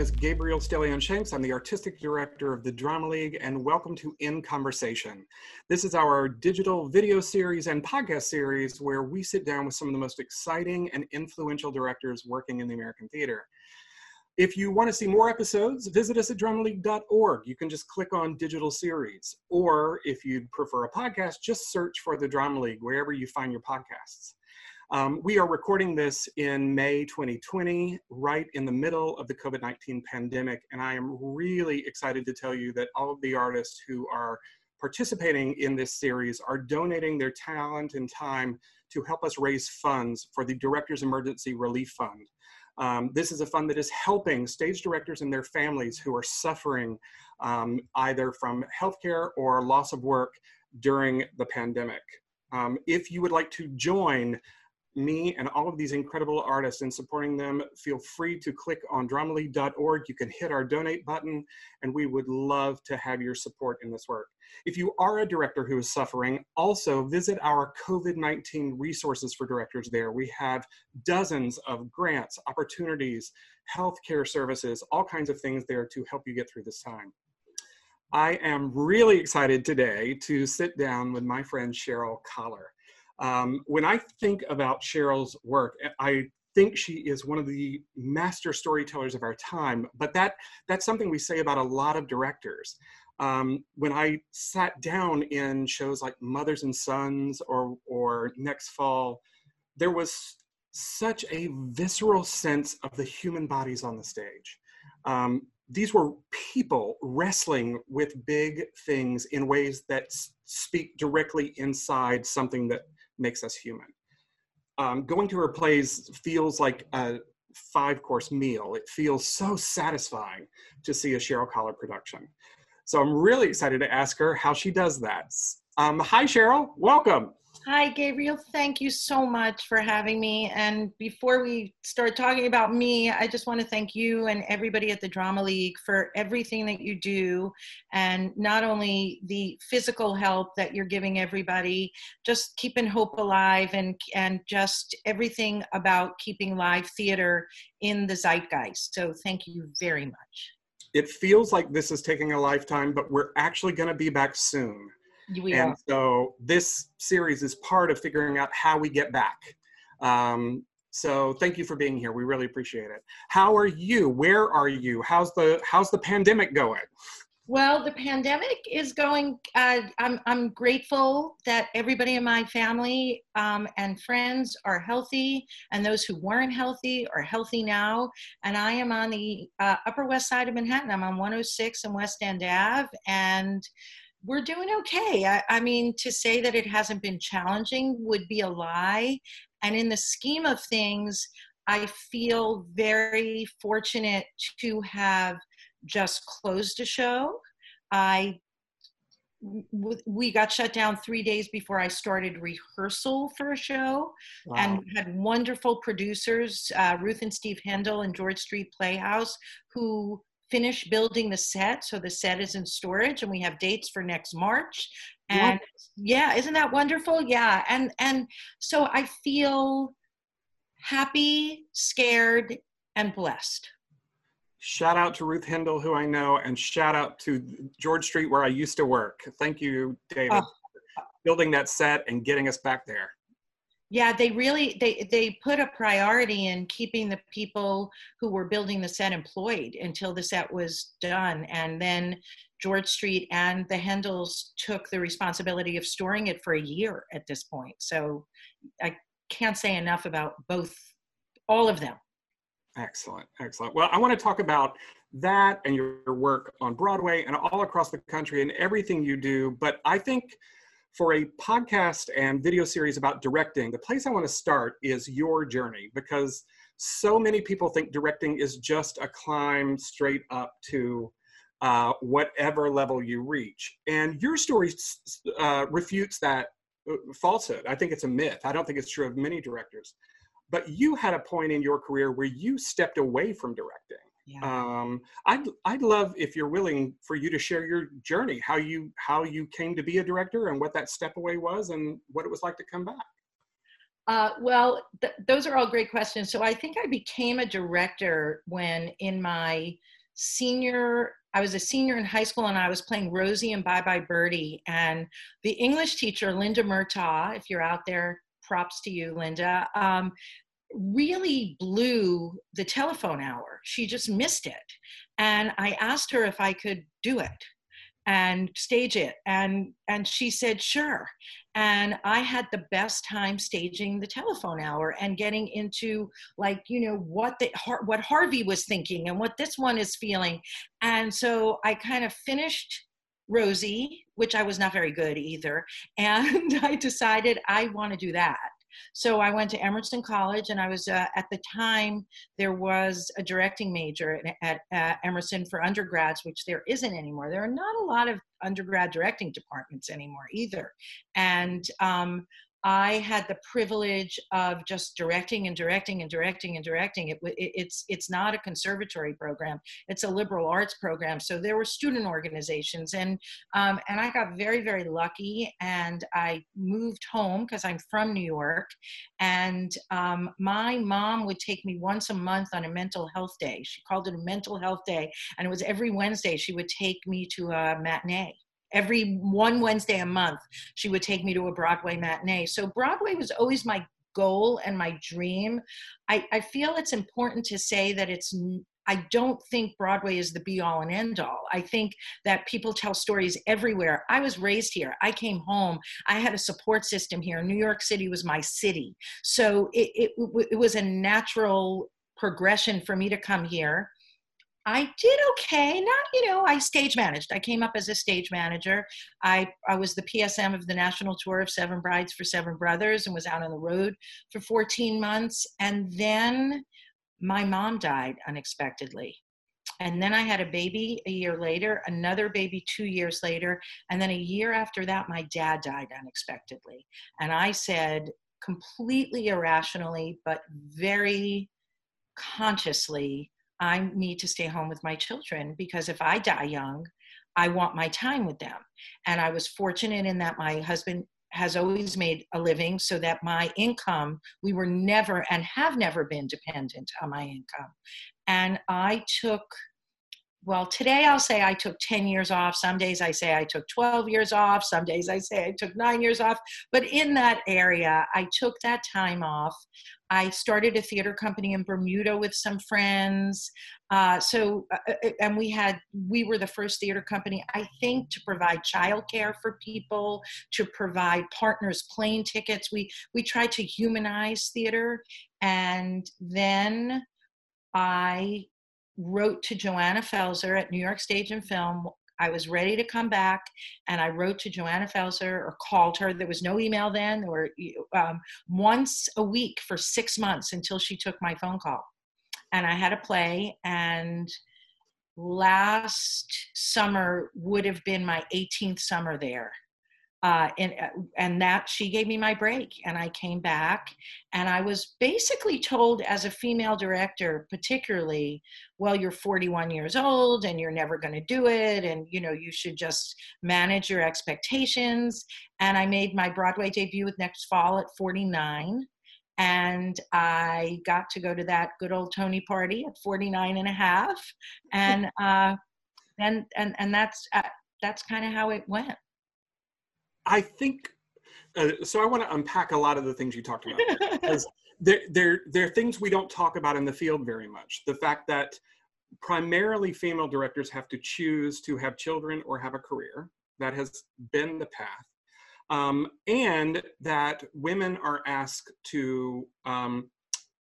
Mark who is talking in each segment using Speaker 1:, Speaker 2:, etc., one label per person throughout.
Speaker 1: name is Gabriel Stelian Shanks. I'm the artistic director of the Drama League, and welcome to In Conversation. This is our digital video series and podcast series where we sit down with some of the most exciting and influential directors working in the American theater. If you want to see more episodes, visit us at dramaleague.org. You can just click on digital series. Or if you'd prefer a podcast, just search for the Drama League wherever you find your podcasts. Um, we are recording this in May 2020, right in the middle of the COVID 19 pandemic. And I am really excited to tell you that all of the artists who are participating in this series are donating their talent and time to help us raise funds for the Directors Emergency Relief Fund. Um, this is a fund that is helping stage directors and their families who are suffering um, either from healthcare or loss of work during the pandemic. Um, if you would like to join me and all of these incredible artists in supporting them, feel free to click on dramaleague.org. You can hit our donate button, and we would love to have your support in this work. If you are a director who is suffering, also visit our COVID 19 resources for directors there. We have dozens of grants, opportunities, healthcare services, all kinds of things there to help you get through this time. I am really excited today to sit down with my friend Cheryl Kaller. Um, when I think about Cheryl's work, I think she is one of the master storytellers of our time, but that that's something we say about a lot of directors. Um, when I sat down in shows like Mothers and Sons or or Next Fall, there was such a visceral sense of the human bodies on the stage. Um, these were people wrestling with big things in ways that speak directly inside something that makes us human. Um, going to her plays feels like a five course meal. It feels so satisfying to see a Cheryl Kaller production. So I'm really excited to ask her how she does that. Um, hi, Cheryl. Welcome.
Speaker 2: Hi, Gabriel. Thank you so much for having me. And before we start talking about me, I just want to thank you and everybody at the Drama League for everything that you do. And not only the physical help that you're giving everybody, just keeping hope alive and, and just everything about keeping live theater in the zeitgeist. So thank you very much.
Speaker 1: It feels like this is taking a lifetime, but we're actually going to be back soon.
Speaker 2: We
Speaker 1: and
Speaker 2: are.
Speaker 1: so this series is part of figuring out how we get back. Um, so thank you for being here. We really appreciate it. How are you? Where are you? How's the how's the pandemic going?
Speaker 2: Well, the pandemic is going. Uh, I'm I'm grateful that everybody in my family um, and friends are healthy, and those who weren't healthy are healthy now. And I am on the uh, Upper West Side of Manhattan. I'm on 106 and West End Ave, and we're doing okay. I, I, mean, to say that it hasn't been challenging would be a lie. And in the scheme of things, I feel very fortunate to have just closed a show. I we got shut down three days before I started rehearsal for a show, wow. and had wonderful producers, uh, Ruth and Steve Hendel and George Street Playhouse, who finished building the set. So the set is in storage and we have dates for next March. And what? yeah, isn't that wonderful? Yeah. And and so I feel happy, scared, and blessed.
Speaker 1: Shout out to Ruth Hendel, who I know, and shout out to George Street, where I used to work. Thank you, David, oh. building that set and getting us back there
Speaker 2: yeah they really they they put a priority in keeping the people who were building the set employed until the set was done. And then george street and the hendels took the responsibility of storing it for a year at this point. So i can't say enough about both all of them.
Speaker 1: Excellent excellent. Well i want to talk about that and your work on broadway and all across the country and everything you do but i think for a podcast and video series about directing, the place I want to start is your journey because so many people think directing is just a climb straight up to uh, whatever level you reach. And your story uh, refutes that uh, falsehood. I think it's a myth. I don't think it's true of many directors. But you had a point in your career where you stepped away from directing yeah. Um, I'd I'd love if you're willing for you to share your journey, how you how you came to be a director, and what that step away was, and what it was like to come back.
Speaker 2: Uh, well, th- those are all great questions. So I think I became a director when in my senior I was a senior in high school and I was playing Rosie and Bye Bye Birdie. And the English teacher, Linda Murtaugh, if you're out there, props to you, Linda, um, really blew the telephone hour. She just missed it. And I asked her if I could do it and stage it. And and she said sure. And i had the best time staging the telephone hour and getting into like you know what the what harvey was thinking and what this one is feeling. And so i kind of finished rosie which i was not very good either. And i decided i want to do that so I went to Emerson College, and I was uh, at the time there was a directing major at, at Emerson for undergrads, which there isn't anymore. There are not a lot of undergrad directing departments anymore either, and um, I had the privilege of just directing and directing and directing and directing. It, it, it's it's not a conservatory program; it's a liberal arts program. So there were student organizations, and um, and I got very very lucky, and I moved home because I'm from New York, and um, my mom would take me once a month on a mental health day. She called it a mental health day, and it was every Wednesday. She would take me to a matinee every one Wednesday a month, she would take me to a Broadway matinee. So Broadway was always my goal and my dream. I, I feel it's important to say that it's I don't think Broadway is the be all and end all. I think that people tell stories everywhere. I was raised here. I came home. I had a support system here. New York City was my city. So it, it, it was a natural progression for me to come here. I did okay. Not, you know, I stage managed. I came up as a stage manager. I, I was the PSM of the national tour of Seven Brides for Seven Brothers and was out on the road for 14 months. And then my mom died unexpectedly. And then I had a baby a year later, another baby two years later. And then a year after that, my dad died unexpectedly. And I said, completely irrationally, but very consciously, I need to stay home with my children because if I die young, I want my time with them. And I was fortunate in that my husband has always made a living so that my income, we were never and have never been dependent on my income. And I took, well, today I'll say I took 10 years off. Some days I say I took 12 years off. Some days I say I took nine years off. But in that area, I took that time off. I started a theater company in Bermuda with some friends. Uh, so, uh, uh, uh, and we had, we were the first theater company, I think, to provide childcare for people, to provide partners plane tickets. We, we tried to humanize theater. And then I wrote to Johanna Pfaelzer at New York Stage and Film I was ready to come back, and I wrote to Johanna Pfaelzer or called her. There was no email then. Were um, once a week for six months until she took my phone call, and I had a play. And last summer would have been my 18th summer there uh, and uh, and that she gave me my break and i came back and i was basically told as a female director particularly well you're 41 years old and you're never going to do it and you know you should just manage your expectations and i made my broadway debut with next fall at 49 and i got to go to that good old tony party at 49 and a half and uh, and and and that's uh, that's kind of how it went
Speaker 1: I think uh, so. I want to unpack a lot of the things you talked about because there, there, there are things we don't talk about in the field very much. The fact that primarily female directors have to choose to have children or have a career. That has been the path. Um, and that women are asked to um,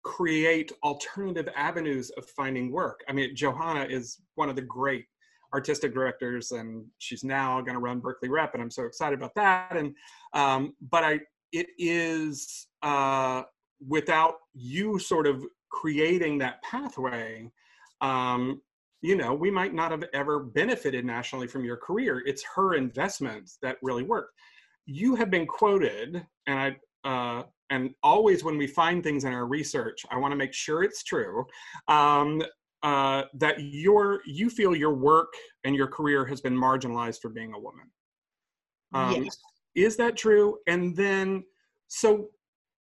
Speaker 1: create alternative avenues of finding work. I mean, Johanna is one of the great artistic directors, and she's now going to run Berkeley Rep, and I'm so excited about that. And um, but I, it is uh, without you sort of creating that pathway. Um, you know, we might not have ever benefited nationally from your career. It's her investments that really worked. You have been quoted, and I uh, and always when we find things in our research, I want to make sure it's true. Um, uh, that your you feel your work and your career has been marginalized for being a woman.
Speaker 2: Um, yes.
Speaker 1: Is that true? And then, so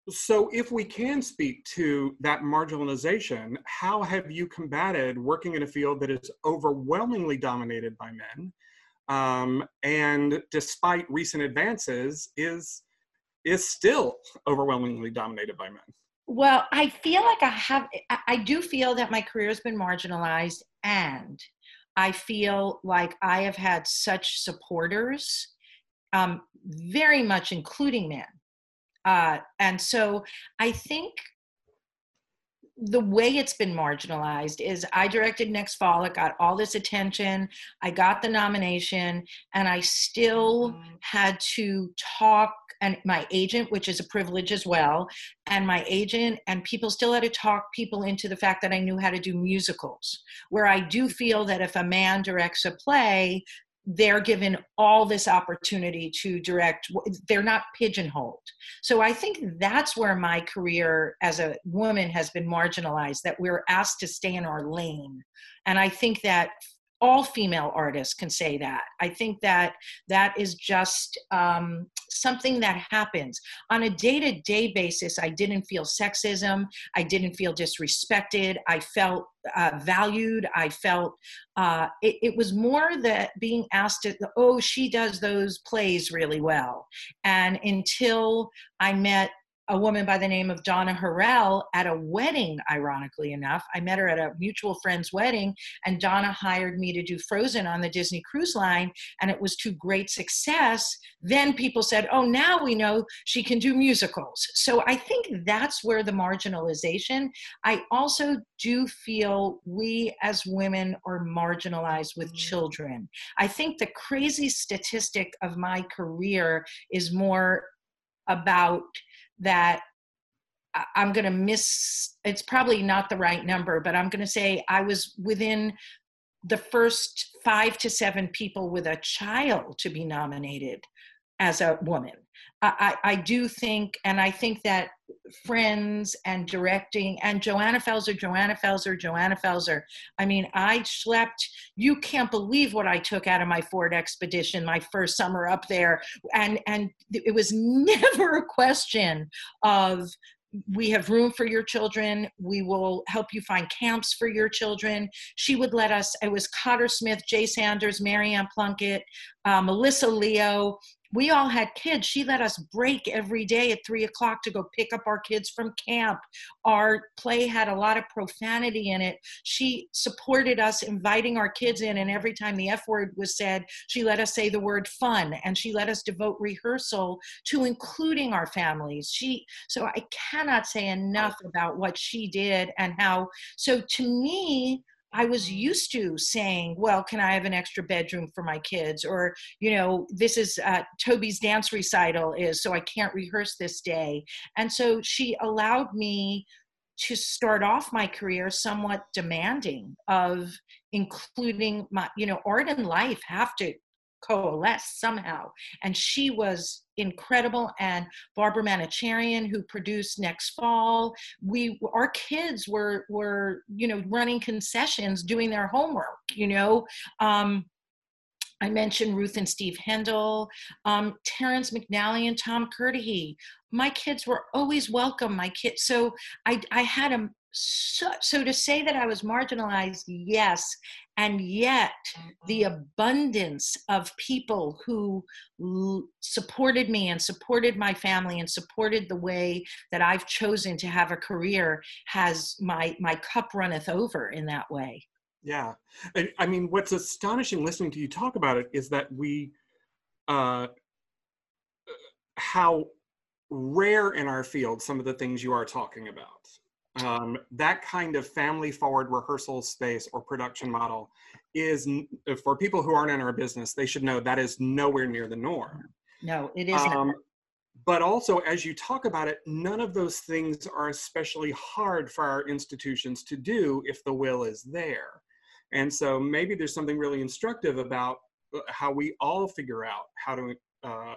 Speaker 1: So, if we can speak to that marginalization, how have you combated working in a field that is overwhelmingly dominated by men, um, and despite recent advances, is is still overwhelmingly dominated by men?
Speaker 2: Well, I feel like I have. I do feel that my career has been marginalized, and I feel like I have had such supporters, um, very much including men uh, and so I think the way it's been marginalized is I directed Next Fall. It got all this attention. I got the nomination, and I still mm-hmm. had to talk. And my agent, which is a privilege as well, and my agent and people still had to talk people into the fact that I knew how to do musicals. Where I do feel that if a man directs a play, they're given all this opportunity to direct they're not pigeonholed. So i think that's where my career as a woman has been marginalized that we're asked to stay in our lane. And i think that all female artists can say that. I think that that is just um, something that happens on a day to day basis. I didn't feel sexism. I didn't feel disrespected. I felt uh, valued. I felt uh, it, it, was more that being asked to, oh, she does those plays really well. And until I met a woman by the name of Donna Harrell at a wedding, ironically enough. I met her at a mutual friend's wedding, and Donna hired me to do Frozen on the Disney Cruise Line, and it was to great success. Then people said, Oh, now we know she can do musicals. So I think that's where the marginalization. I also do feel we as women are marginalized with mm. children. I think the crazy statistic of my career is more about that I'm going to miss, it's probably not the right number, but I'm going to say I was within the first five to seven people with a child to be nominated as a woman. I, I, do think, and I think that friends and directing and Johanna Pfaelzer, Johanna Pfaelzer, Johanna Pfaelzer. I mean, I slept, you can't believe what I took out of my Ford Expedition my first summer up there. And and it was never a question of we have room for your children. We will help you find camps for your children. She would let us, it was Cotter Smith, Jay Sanders, Maryann Plunkett, uh, Melissa Leo, we all had kids. She let us break every day at three o'clock to go pick up our kids from camp. Our play had a lot of profanity in it. She supported us inviting our kids in, and every time the F word was said, she let us say the word fun, and she let us devote rehearsal to including our families. She so I cannot say enough about what she did and how. So to me, I was used to saying, well, can I have an extra bedroom for my kids? Or, you know, this is uh, Toby's dance recital is, so I can't rehearse this day. And so she allowed me to start off my career somewhat demanding of including my, you know, art and life have to coalesce somehow. And she was incredible. And Barbara Manocherian, who produced Next Fall, we our kids were were you know running concessions, doing their homework. You know. Um, I mentioned Ruth and Steve Hendel, um, Terrence McNally and Tom Kirdahy. My kids were always welcome. My kids, so I, I had a so, so to say that I was marginalized, yes, and yet the mm-hmm. abundance of people who l- supported me and supported my family and supported the way that I've chosen to have a career has my my cup runneth over in that way.
Speaker 1: Yeah, I, I mean, what's astonishing listening to you talk about it is that we, uh, how rare in our field some of the things you are talking about um, that kind of family forward rehearsal space or production model is for people who aren't in our business they should know that is nowhere near the norm.
Speaker 2: No it is um,
Speaker 1: but also as you talk about it none of those things are especially hard for our institutions to do if the will is there. And so maybe there's something really instructive about uh, how we all figure out how to uh,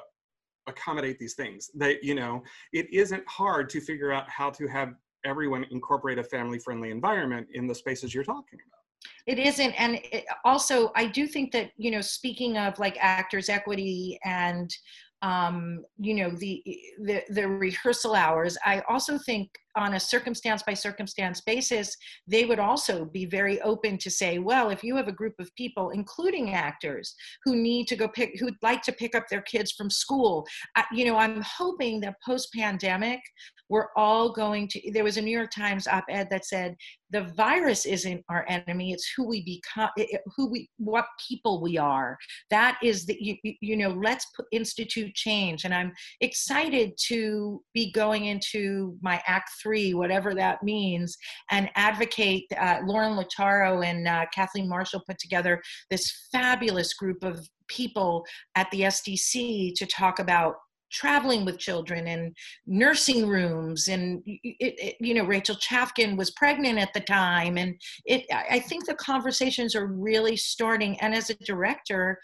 Speaker 1: accommodate these things. That you know it isn't hard to figure out how to have everyone incorporate a family friendly environment in the spaces you're talking about.
Speaker 2: It isn't and it also i do think that you know speaking of like actors equity and um, you know the, the the rehearsal hours i also think on a circumstance by circumstance basis they would also be very open to say well if you have a group of people including actors who need to go pick who'd like to pick up their kids from school uh, you know i'm hoping that post pandemic we're all going to there was a new york times op-ed that said the virus isn't our enemy it's who we become who we what people we are. That is the you, you know let's put, institute change. And i'm excited to be going into my act three whatever that means and advocate uh, lauren lataro and uh, kathleen marshall put together this fabulous group of people at the sdc to talk about traveling with children and nursing rooms and it, it, you know rachel chavkin was pregnant at the time and it i think the conversations are really starting and as a director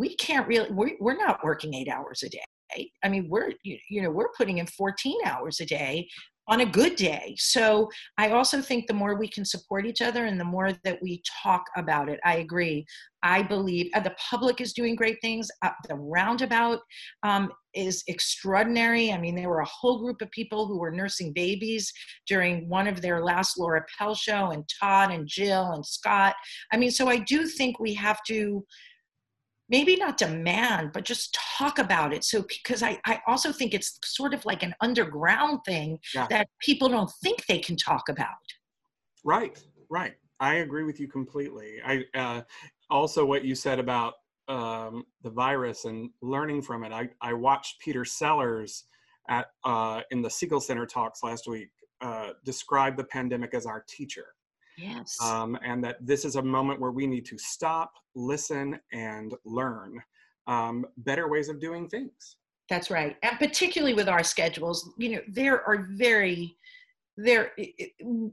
Speaker 2: we can't really we're, we're not working eight hours a day. I mean we're you know we're putting in 14 hours a day on a good day. So I also think the more we can support each other and the more that we talk about it, I agree. I believe uh, the public is doing great things. Uh, the roundabout um, is extraordinary. I mean, there were a whole group of people who were nursing babies during one of their last Laura Pels show, and Todd and Jill and Scott. I mean, so I do think we have to maybe not demand but just talk about it. So because I, I also think it's sort of like an underground thing yeah. that people don't think they can talk about.
Speaker 1: Right right. I agree with you completely. I uh, also what you said about um, the virus and learning from it. I, I watched peter sellars at uh, in the Segal Center talks last week uh, describe the pandemic as our teacher
Speaker 2: Yes.
Speaker 1: Um, and that this is a moment where we need to stop, listen, and learn um, better ways of doing things.
Speaker 2: That's right. And particularly with our schedules, you know, there are very, there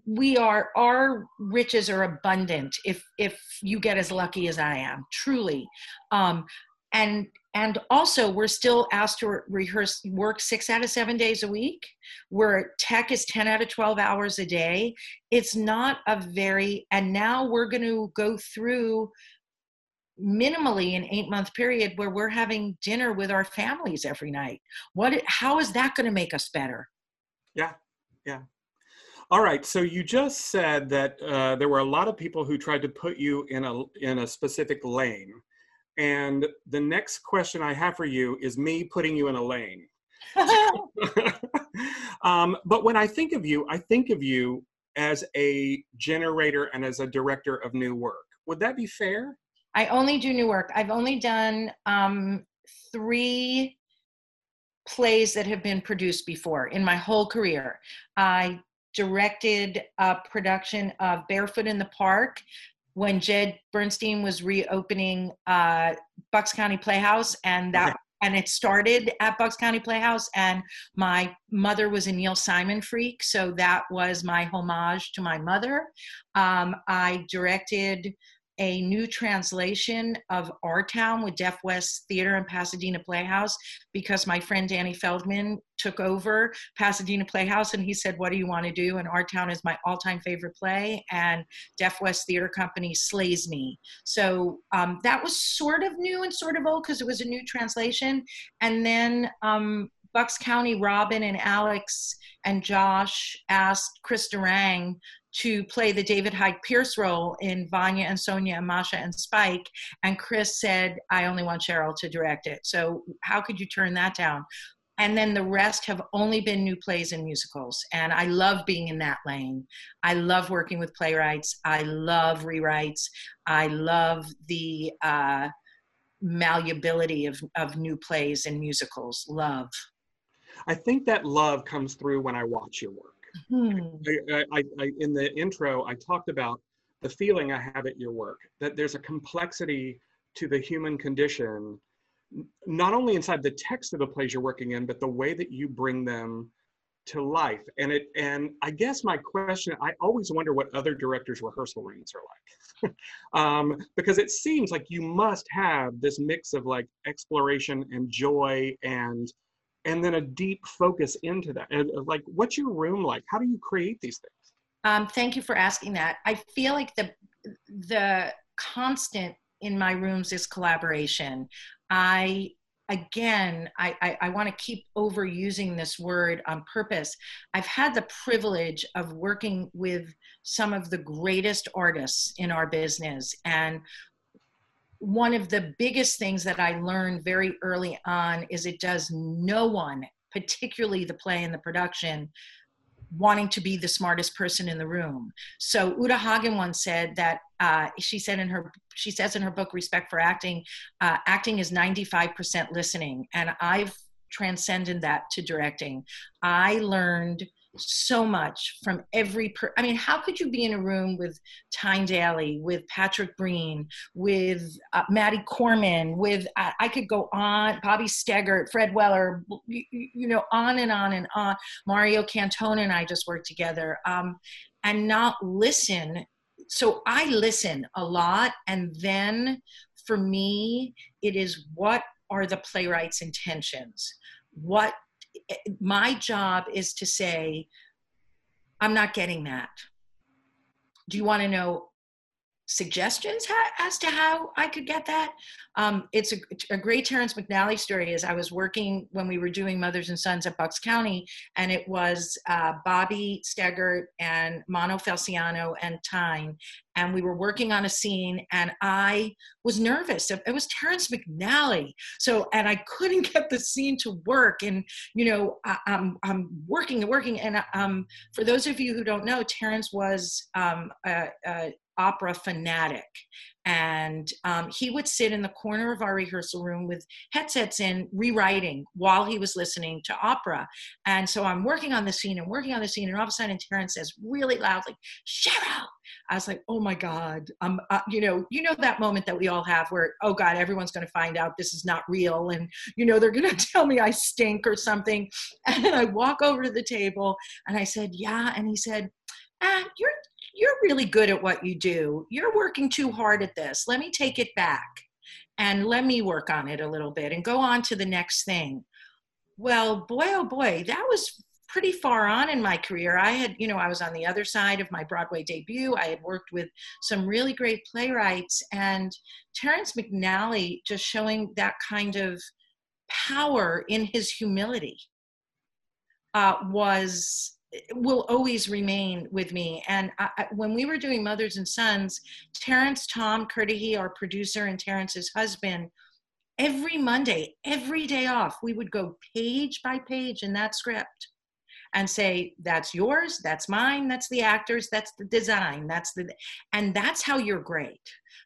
Speaker 2: we are our riches are abundant if if you get as lucky as i am truly um and and also we're still asked to rehearse work six out of seven days a week where tech is 10 out of 12 hours a day. It's not a very and now we're going to go through minimally an eight month period where we're having dinner with our families every night. What how is that going to make us better?
Speaker 1: Yeah yeah. All right so you just said that uh, there were a lot of people who tried to put you in a in a specific lane and the next question I have for you is me putting you in a lane. um, but when I think of you, I think of you as a generator and as a director of new work. Would that be fair?
Speaker 2: I only do new work. I've only done um, three plays that have been produced before in my whole career. I directed a production of Barefoot in the Park when Jed Bernstein was reopening uh, Bucks County Playhouse, and that okay. and it started at Bucks County Playhouse. And my mother was a Neil Simon freak, so that was my homage to my mother. Um, I directed a new translation of Our Town with Deaf West Theater and Pasadena Playhouse because my friend Danny Feldman took over Pasadena Playhouse and he said, What do you want to do? And Our Town is my all time favorite play, and Deaf West Theater Company slays me. So um, that was sort of new and sort of old because it was a new translation. And then um, Bucks County, Robin and Alex and Josh asked Chris Durang to play the David Hyde Pierce role in Vanya and Sonia and Masha and Spike. And Chris said, I only want Cheryl to direct it. So how could you turn that down? And then the rest have only been new plays and musicals. And I love being in that lane. I love working with playwrights. I love rewrites. I love the uh, malleability of, of new plays and musicals. Love.
Speaker 1: I think that love comes through when I watch your work. Hmm. I, I, I, in the intro, I talked about the feeling I have at your work, that there's a complexity to the human condition, not only inside the text of the plays you're working in, but the way that you bring them to life. And it, and I guess my question, I always wonder what other directors' rehearsal rooms are like, um, because it seems like you must have this mix of like exploration and joy and and then a deep focus into that. And uh, like, what's your room like? How do you create these things?
Speaker 2: Um, thank you for asking that. I feel like the the constant in my rooms is collaboration. I again, I, I, I want to keep overusing this word on purpose. I've had the privilege of working with some of the greatest artists in our business. And one of the biggest things that I learned very early on is it does no one, particularly the play and the production, wanting to be the smartest person in the room. So Uta Hagen once said that uh, she said in her she says in her book Respect for Acting, uh, acting is 95% listening, and I've transcended that to directing. I learned so much from every per I mean, how could you be in a room with Tyne Daly, with Patrick Breen, with uh, Maddie Corman, with uh, I could go on, Bobby Steggert, Fred Weller, you, you, know, on and on and on. Mario Cantone and I just worked together, um, and not listen. So I listen a lot, and then for me, it is what are the playwright's intentions? What my job is to say, I'm not getting that. Do you want to know suggestions as to how I could get that? Um, it's a, a, great Terrence McNally story. Is I was working when we were doing Mothers and Sons at Bucks County, and it was uh, Bobby Steggert and Mano Felciano and Tyne, and we were working on a scene, and I was nervous. It was Terrence McNally, so and I couldn't get the scene to work. And you know, I, am I'm, I'm working and working, and um, for those of you who don't know, Terrence was um, a, a opera fanatic. And um, he would sit in the corner of our rehearsal room with headsets in rewriting while he was listening to opera. And so i'm working on the scene and working on the scene and all of a sudden terrence says really loudly cheryl i was like oh my god um, uh, you know you know that moment that we all have where oh god everyone's going to find out this is not real and you know they're going to tell me i stink or something. And i walk over to the table and i said yeah and he said ah, you're you're really good at what you do. You're working too hard at this. Let me take it back and let me work on it a little bit and go on to the next thing. Well, boy, oh boy, that was pretty far on in my career. I had, you know, I was on the other side of my Broadway debut. I had worked with some really great playwrights and Terrence McNally just showing that kind of power in his humility uh, was will always remain with me. And I, when we were doing Mothers and Sons, Terrence Tom Kirdahy, our producer, and Terrence's husband, every Monday, every day off, we would go page by page in that script and say, that's yours, that's mine, that's the actors, that's the design, that's the, and that's how you're great.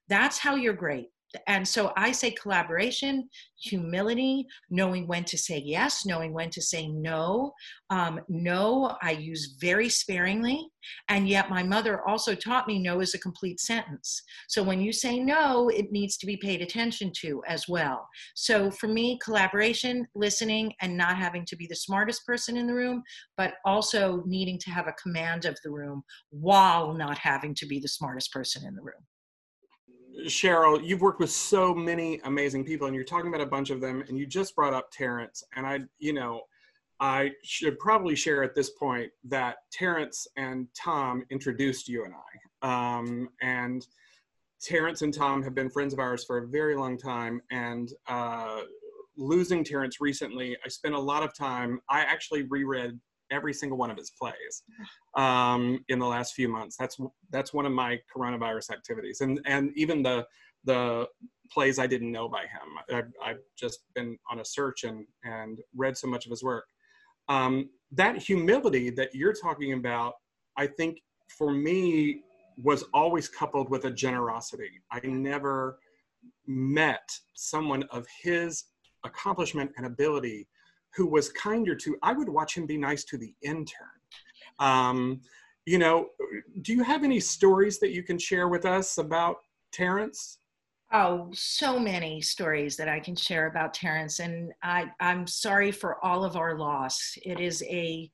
Speaker 2: That's how you're great and so I say collaboration, humility, knowing when to say yes, knowing when to say no. Um, no, I use very sparingly. And yet, my mother also taught me no is a complete sentence. So when you say no, it needs to be paid attention to as well. So for me, collaboration, listening, and not having to be the smartest person in the room, but also needing to have a command of the room while not having to be the smartest person in the room.
Speaker 1: Cheryl, you've worked with so many amazing people, and you're talking about a bunch of them, and you just brought up Terrence. And I, you know, I should probably share at this point that Terrence and Tom introduced you and I. Um, and Terrence and Tom have been friends of ours for a very long time. And uh, losing Terrence recently, I spent a lot of time, I actually reread every single one of his plays um, in the last few months. That's that's one of my coronavirus activities, and and even the the plays I didn't know by him. I've, I've just been on a search and and read so much of his work. Um, that humility that you're talking about, I think for me was always coupled with a generosity. I never met someone of his accomplishment and ability who was kinder to, I would watch him be nice to the intern. Um, you know, do you have any stories that you can share with us about Terrence?
Speaker 2: Oh, so many stories that I can share about Terrence, and I, I'm sorry for all of our loss. It is a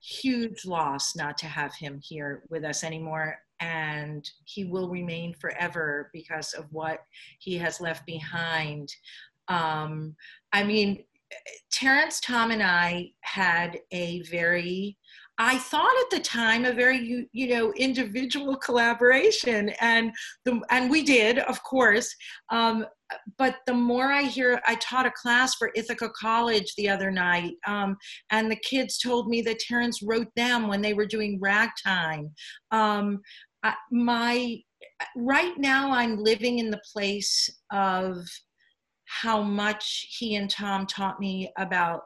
Speaker 2: huge loss not to have him here with us anymore, and he will remain forever because of what he has left behind. Um, I mean, Terrence, Tom, and I had a very I thought at the time a very you, you know individual collaboration, and the and we did, of course. Um, but the more I hear, I taught a class for Ithaca College the other night, um, and the kids told me that Terrence wrote them when they were doing ragtime. Um, my right now, I'm living in the place of how much he and Tom taught me about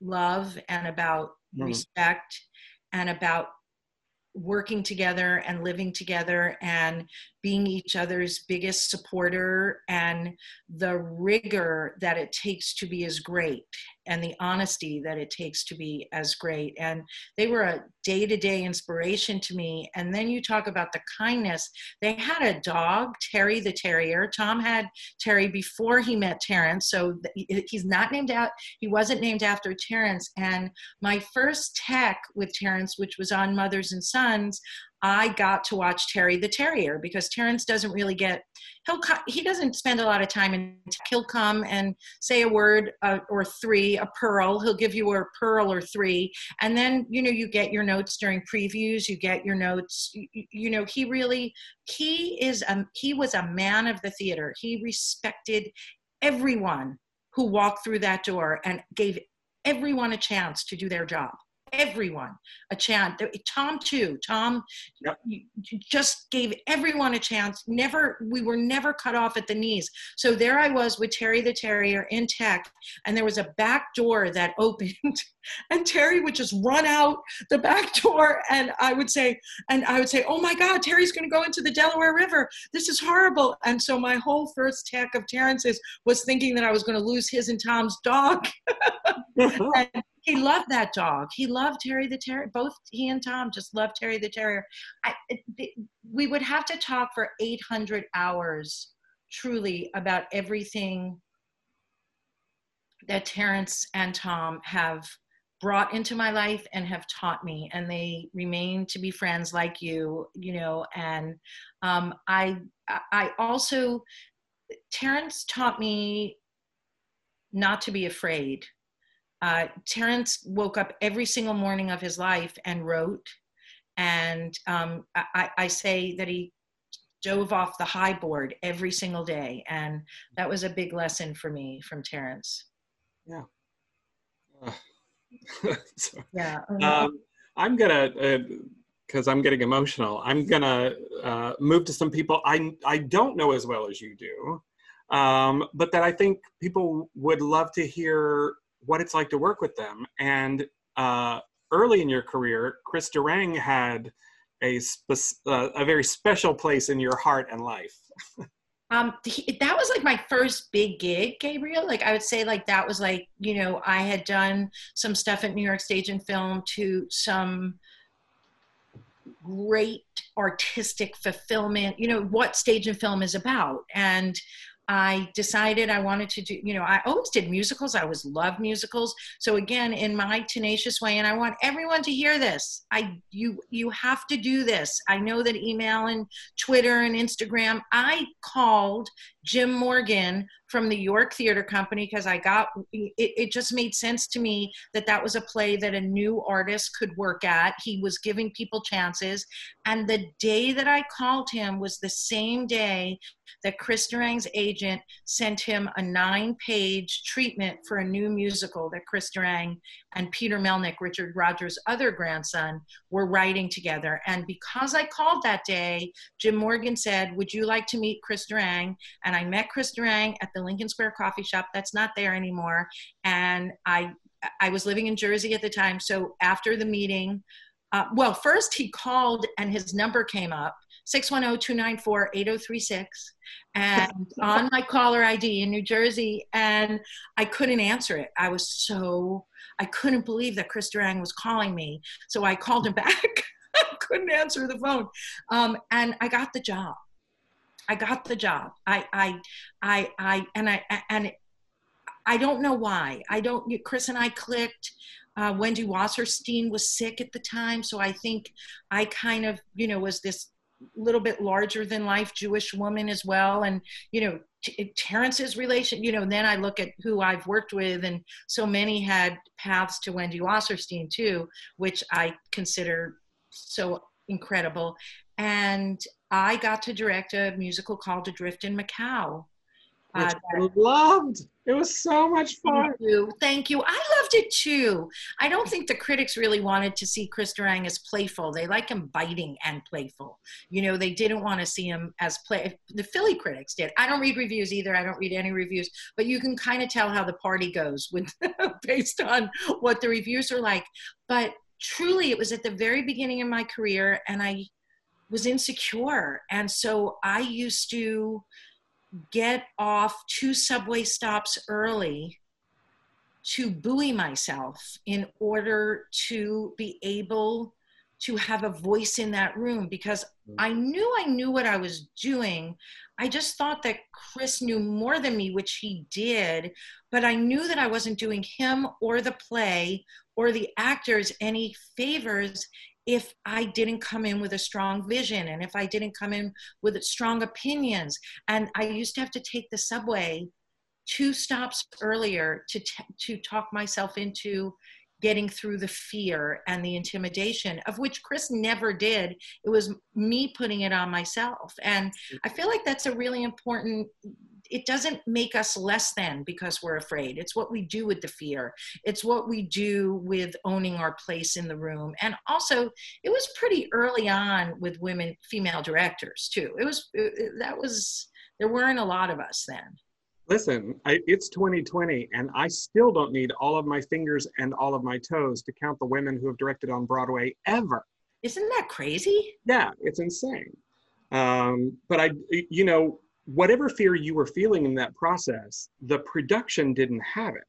Speaker 2: love and about mm. respect and about working together and living together and being each other's biggest supporter and the rigor that it takes to be as great and the honesty that it takes to be as great. And they were a day-to-day inspiration to me. And then you talk about the kindness. They had a dog terry the terrier. Tom had terry before he met terrence. So he's not named out he wasn't named after terrence. And my first tech with terrence which was on mothers and sons I got to watch Terry the Terrier because Terrence doesn't really get he'll he doesn't spend a lot of time and he'll come and say a word uh, or three a pearl. He'll give you a pearl or three. And then you know you get your notes during previews. You get your notes. You, you know he really he is a he was a man of the theater. He respected everyone who walked through that door and gave everyone a chance to do their job everyone a chance. Tom too. Tom yep. just gave everyone a chance. Never, we were never cut off at the knees. So there I was with Terry the Terrier in tech, and there was a back door that opened, and Terry would just run out the back door, and I would say, and I would say, "Oh my God, Terry's going to go into the Delaware River. This is horrible." And so my whole first tech of Terrence's was thinking that I was going to lose his and Tom's dog. and, he loved that dog. He loved Terry the Terrier. Both he and Tom just loved Terry the Terrier. I, it, we would have to talk for 800 hours, truly, about everything that Terrence and Tom have brought into my life and have taught me and they remain to be friends like you you know and um, i i also terrence taught me not to be afraid uh, Terrence woke up every single morning of his life and wrote. And um, I, I, say that he dove off the high board every single day. And that was a big lesson for me from Terrence.
Speaker 1: Yeah. Uh, yeah. Um, I'm going to, because uh, I'm getting emotional, I'm going to uh, move to some people I, I don't know as well as you do. Um, but that I think people would love to hear what it's like to work with them. And uh, early in your career, Chris Durang had a uh, a very special place in your heart and life.
Speaker 2: um, he, that was like my first big gig, Gabriel. Like I would say, like that was like you know I had done some stuff at New York Stage and Film to some great artistic fulfillment. You know what stage and film is about, and I decided I wanted to do, you know, I always did musicals. I always loved musicals. So again, in my tenacious way, and I want everyone to hear this. I you you have to do this. I know that email and Twitter and Instagram. I called Jim Morgan from the York Theater Company because I got it, it just made sense to me that that was a play that a new artist could work at. He was giving people chances. And the day that I called him was the same day that Chris Durang's agent sent him a nine page treatment for a new musical that Chris Durang and Peter Melnick, Richard Rodgers' other grandson, were writing together. And because I called that day, Jim Morgan said, Would you like to meet Chris Durang? And I met Chris Durang at the Lincoln Square coffee shop. That's not there anymore. And I I was living in Jersey at the time. So after the meeting, uh, well, first he called and his number came up 610-294-8036 and on my caller ID in New Jersey and I couldn't answer it. I was so I couldn't believe that Chris Durang was calling me. So I called him back. I couldn't answer the phone. Um, and I got the job. I got the job. I, I, I, I, and I, and I don't know why. I don't, Chris and I clicked. Uh, Wendy Wasserstein was sick at the time. So I think I kind of, you know, was this little bit larger than life Jewish woman as well. And, you know, T- Terrence's relation, you know, then I look at who I've worked with, and so many had paths to Wendy Wasserstein too, which I consider so incredible. And I got to direct a musical called Adrift in Macau
Speaker 1: which uh, I loved. It was so much fun.
Speaker 2: Thank you. Thank you. I loved it too. I don't think the critics really wanted to see Chris Durang as playful. They like him biting and playful. You know, they didn't want to see him as play. The Philly critics did. I don't read reviews either. I don't read any reviews, but you can kind of tell how the party goes with based on what the reviews are like. But truly, it was at the very beginning of my career, and I was insecure, and so I used to get off two subway stops early to buoy myself in order to be able to have a voice in that room because mm. I knew I knew what I was doing. I just thought that Chris knew more than me, which he did, but I knew that I wasn't doing him or the play or the actors any favors if I didn't come in with a strong vision and if I didn't come in with strong opinions. And I used to have to take the subway two stops earlier to, t- to talk myself into getting through the fear and the intimidation of which Chris never did. It was me putting it on myself. And I feel like that's a really important it doesn't make us less than because we're afraid. It's what we do with the fear. It's what we do with owning our place in the room. And also, it was pretty early on with women, female directors too. It was it, that was there weren't a lot of us then.
Speaker 1: Listen, I, it's 2020, and I still don't need all of my fingers and all of my toes to count the women who have directed on Broadway ever.
Speaker 2: Isn't that crazy?
Speaker 1: Yeah, it's insane. Um, but I, you know, whatever fear you were feeling in that process, the production didn't have it.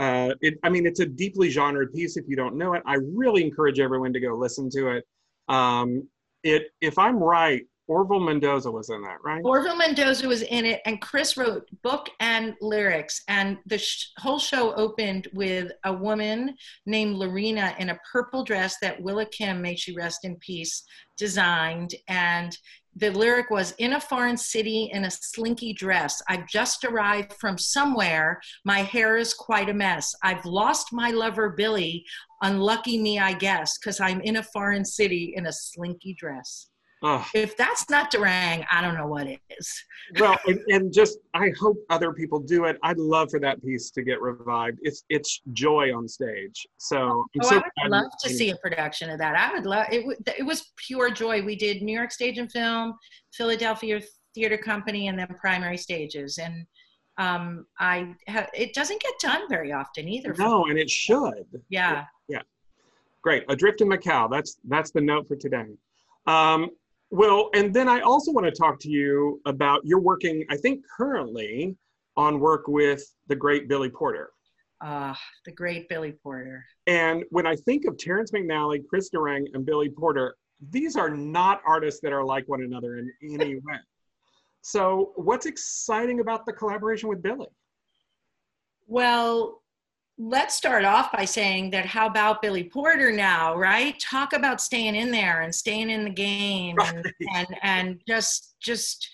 Speaker 1: Uh, it, I mean, it's a deeply genred piece. If you don't know it, I really encourage everyone to go listen to it. Um, it, if I'm right, Orville Mendoza was in that, right?
Speaker 2: Orville Mendoza was in it, and Chris wrote book and lyrics. And the sh- whole show opened with a woman named Lorena in a purple dress that Willa Kim, may she rest in peace, designed. And the lyric was in a foreign city in a slinky dress i've just arrived from somewhere. My hair is quite a mess. I've lost my lover billy. Unlucky me i guess because i'm in a foreign city in a slinky dress Oh. If that's not Durang, I don't know what is.
Speaker 1: well, and, and, just I hope other people do it. I'd love for that piece to get revived. It's it's joy on stage. So,
Speaker 2: oh, so I would love to see a production of that. I would love it. It was pure joy. We did New York Stage and Film, Philadelphia Theater Company, and then Primary Stages, and um, I have, it doesn't get done very often either.
Speaker 1: No, and it should.
Speaker 2: Yeah.
Speaker 1: Yeah. Great. Adrift in Macau. That's that's the note for today. Um, well, and then I also want to talk to you about you're working, I think, currently on work with the great Billy Porter.
Speaker 2: Ah, uh, the great Billy Porter.
Speaker 1: And when I think of Terrence McNally, Chris Durang, and Billy Porter, these are not artists that are like one another in any way. So, what's exciting about the collaboration with Billy?
Speaker 2: Well, let's start off by saying that how about Billy Porter now, right? Talk about staying in there and staying in the game right. and, and and just just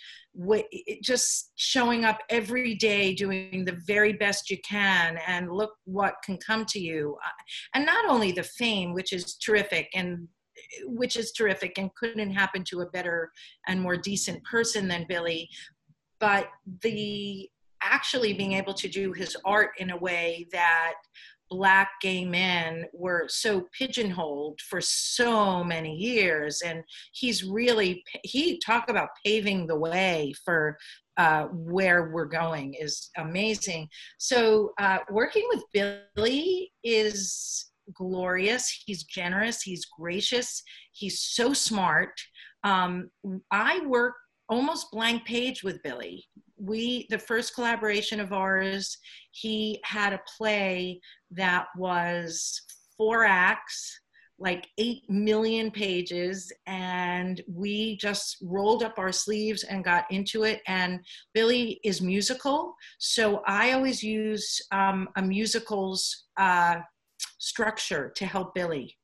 Speaker 2: just showing up every day doing the very best you can and look what can come to you uh, and not only the fame which is terrific and which is terrific and couldn't happen to a better and more decent person than Billy but the actually being able to do his art in a way that black gay men were so pigeonholed for so many years. And he's really he talk about paving the way for uh, where we're going is amazing. So uh, working with billy is glorious. He's generous. He's gracious. He's so smart. Um, i work almost blank page with billy we the first collaboration of ours he had a play that was four acts like 8 million pages and we just rolled up our sleeves and got into it. And billy is musical so i always use um, a musical's uh, structure to help billy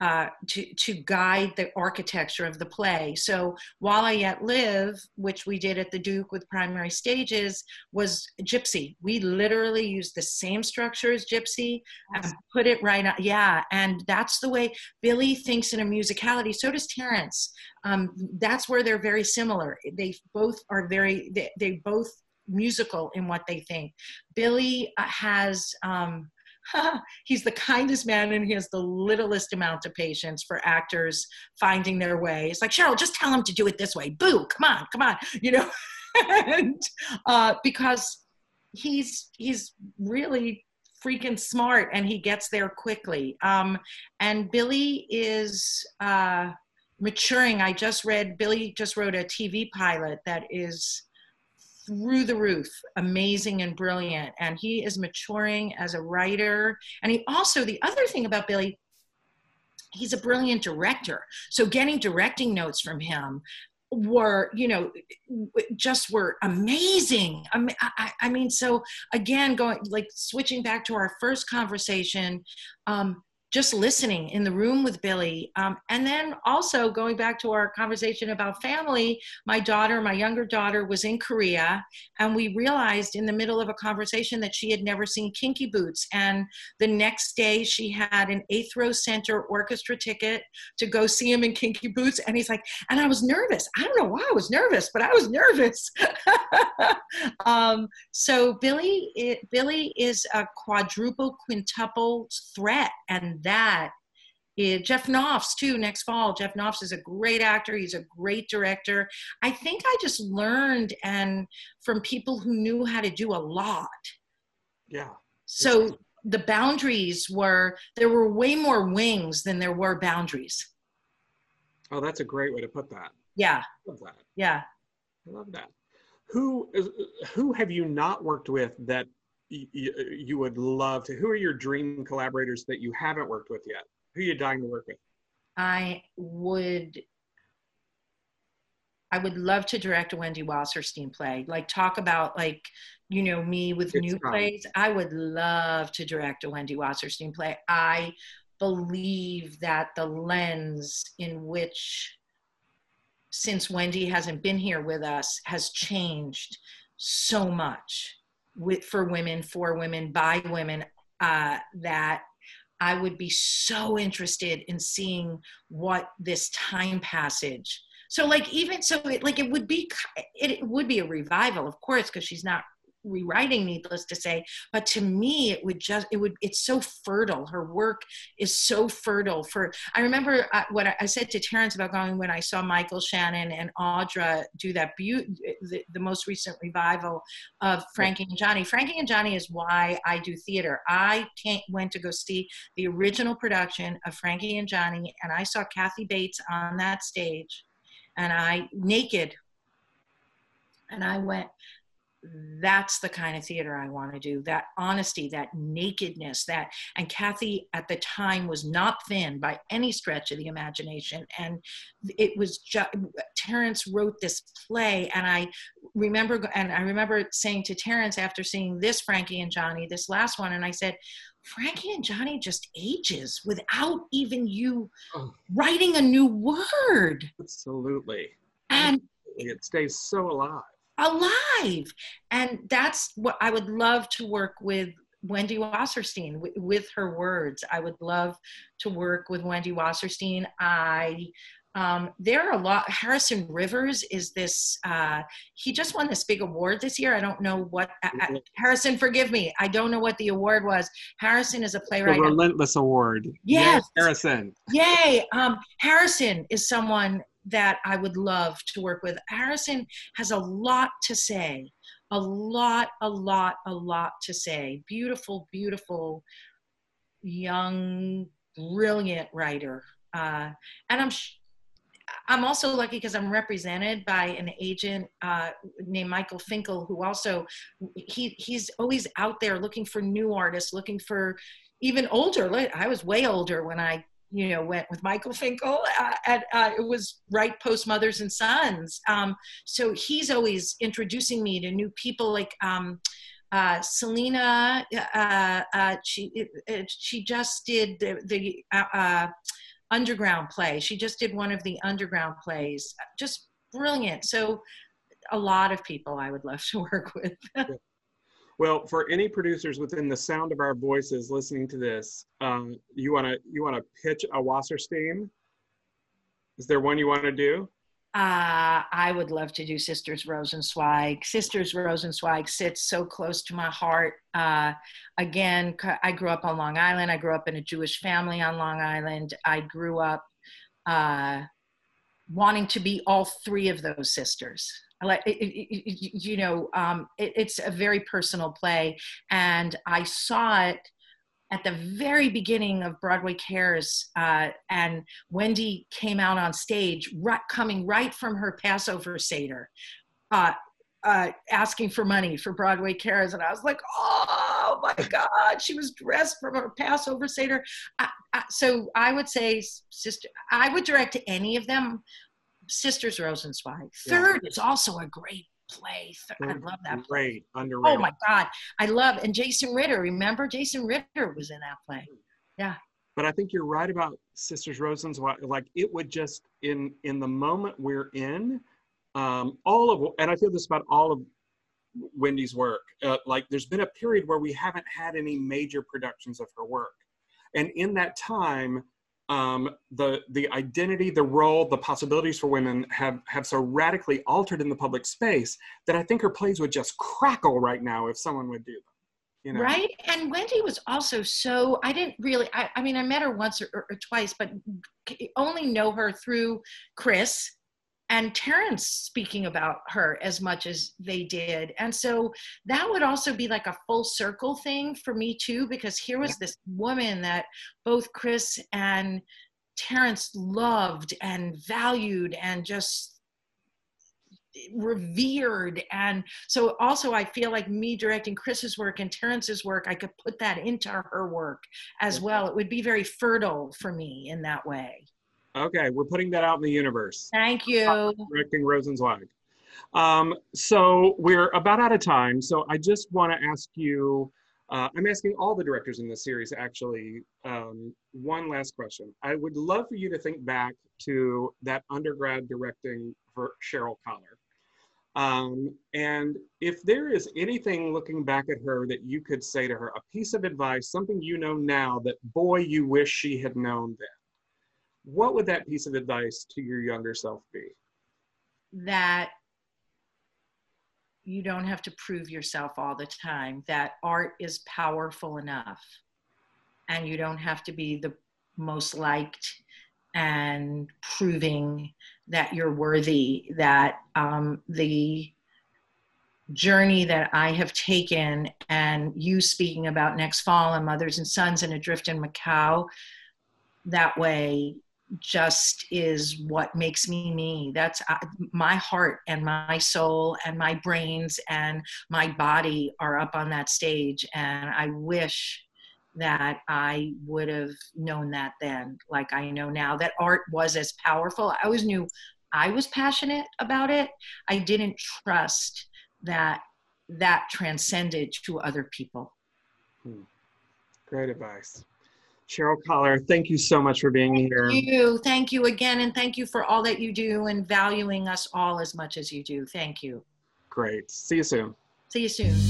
Speaker 2: uh, to, to guide the architecture of the play. So While I Yet Live, which we did at the Duke with primary stages, was Gypsy. We literally used the same structure as Gypsy and put it right on. Yeah, and that's the way Billy thinks in a musicality. So does Terrence. Um, that's where they're very similar. They both are very, they, they both musical in what they think. Billy uh, has, um, he's the kindest man and he has the littlest amount of patience for actors finding their way. It's like, Cheryl, just tell him to do it this way. Boo, come on, come on, you know? and uh, because he's, he's really freaking smart and he gets there quickly. Um, and Billy is uh, maturing. I just read, Billy just wrote a TV pilot that is through the roof, amazing and brilliant. And he is maturing as a writer. And he also, the other thing about Billy, he's a brilliant director. So getting directing notes from him were you know just were amazing I, I, I mean so again going like switching back to our first conversation um just listening in the room with Billy. Um, and then also going back to our conversation about family, my daughter, my younger daughter, was in Korea, and we realized in the middle of a conversation that she had never seen Kinky Boots. And the next day, she had an eighth row center orchestra ticket to go see him in Kinky Boots. And he's like, and I was nervous. I don't know why I was nervous, but I was nervous. um, so Billy, it, Billy is a quadruple, quintuple threat, and that is Jeff Nauffts too next fall. Jeff Nauffts is a great actor. He's a great director. I think I just learned and from people who knew how to do a lot.
Speaker 1: Yeah.
Speaker 2: So the boundaries were there were way more wings than there were boundaries.
Speaker 1: Oh, that's a great way to put that.
Speaker 2: Yeah.
Speaker 1: I love that.
Speaker 2: Yeah.
Speaker 1: I love that. Who is who have you not worked with that you, uh, you would love to? Who are your dream collaborators that you haven't worked with yet? Who are you dying to work with?
Speaker 2: I would I would love to direct a Wendy Wasserstein play. Like talk about like, you know, me with it's new fun. plays. I would love to direct a Wendy Wasserstein play. I believe that the lens in which since Wendy hasn't been here with us has changed so much with for women, for women, by women, uh, that I would be so interested in seeing what this time passage. So like even so, it, like it would be it, it would be a revival, of course, because she's not rewriting needless to say but to me it would just it would it's so fertile. Her work is so fertile for i remember uh, what I, said to terrence about going when i saw michael shannon and audra do that be- the, the most recent revival of frankie and johnny. Frankie and johnny is why i do theater. I can't, went to go see the original production of frankie and johnny and i saw kathy bates on that stage and i naked. And i went that's the kind of theater I want to do. That honesty, that nakedness, that and Kathy at the time was not thin by any stretch of the imagination. And it was just Terrence wrote this play, and I remember and I remember saying to Terrence after seeing this Frankie and Johnny, this last one, and I said, Frankie and Johnny just ages without even you oh. writing a new word.
Speaker 1: Absolutely.
Speaker 2: And
Speaker 1: it stays so alive
Speaker 2: alive. And that's what I would love to work with Wendy Wasserstein with, with her words. I would love to work with Wendy Wasserstein. I um, there are a lot. Harrison Rivers is this. Uh, he just won this big award this year. I don't know what. Uh Harrison, forgive me. I don't know what the award was. Harrison is a playwright.
Speaker 1: The Relentless Award.
Speaker 2: Yes, yes
Speaker 1: Harrison.
Speaker 2: Yay! Um, Harrison is someone that I would love to work with. Harrison has a lot to say, a lot, a lot, a lot to say. Beautiful, beautiful, young, brilliant writer. Uh, and I'm, I'm also lucky because I'm represented by an agent uh, named Michael Finkel, who also he he's always out there looking for new artists, looking for even older. I was way older when I you know went with michael finkel uh, at uh, it was right post mothers and sons um, so he's always introducing me to new people like um, uh, selena uh, uh, she she just did the, the uh, underground play. She just did one of the underground plays. Just brilliant. So a lot of people I would love to work with.
Speaker 1: Well, for any producers within the sound of our voices listening to this, um, you want to you want to pitch a Wasserstein? Is there one you want to do?
Speaker 2: Uh, I would love to do Sisters Rosenzweig. Sisters Rosenzweig sits so close to my heart. Uh, again, I grew up on Long Island. I grew up in a Jewish family on Long Island. I grew up uh, wanting to be all three of those sisters. I like, it, it, it, you know, um, it's a very personal play, and I saw it at the very beginning of Broadway Cares, uh, and Wendy came out on stage, right, coming right from her Passover Seder, uh, uh, asking for money for Broadway Cares. And I was like, oh my God, she was dressed from her Passover Seder. I, I, so I would say, sister, I would direct to any of them. Sisters Rosenzweig. Third yeah. is also a great play. I love that
Speaker 1: play. Great, underrated.
Speaker 2: Oh my God, I love and Jason Ritter. Remember, Jason Ritter was in that play. Yeah.
Speaker 1: But I think you're right about Sisters Rosen's. Like it would just in in the moment we're in, um, all of and I feel this about all of Wendy's work. Uh, like there's been a period where we haven't had any major productions of her work, and in that time, um, the the identity, the role, the possibilities for women have have so radically altered in the public space that I think her plays would just crackle right now if someone would do them.
Speaker 2: You know? Right, and Wendy was also so. I didn't really. I, I mean, I met her once or, or, or twice, but only know her through Chris and Terrence speaking about her as much as they did. And so that would also be like a full circle thing for me too, because here was this woman that both Chris and Terrence loved and valued and just revered. And so also i feel like me directing chris's work and terrence's work i could put that into her work as well. It would be very fertile for me in that way
Speaker 1: Okay, we're putting that out in the universe.
Speaker 2: Thank you.
Speaker 1: Directing Rosenzweig. Um, so we're about out of time. So I just want to ask you, uh, I'm asking all the directors in this series actually, um, one last question. I would love for you to think back to that undergrad directing for Cheryl Kaller. Um, and if there is anything looking back at her that you could say to her, a piece of advice, something you know now that boy, you wish she had known then what would that piece of advice to your younger self be?
Speaker 2: That you don't have to prove yourself all the time, that art is powerful enough, and you don't have to be the most liked and proving that you're worthy, that um, the journey that I have taken, and you speaking about next fall and Mothers and Sons and Adrift in Macau, that way just is what makes me me. That's uh, my heart and my soul and my brains and my body are up on that stage and i wish that i would have known that then like i know now that art was as powerful. I always knew i was passionate about it. I didn't trust that that transcended to other people.
Speaker 1: Hmm. great advice Cheryl Kaller, thank you so much for being
Speaker 2: thank
Speaker 1: here.
Speaker 2: Thank you. Thank you again. And thank you for all that you do and valuing us all as much as you do. Thank you.
Speaker 1: Great. See you soon.
Speaker 2: See you soon.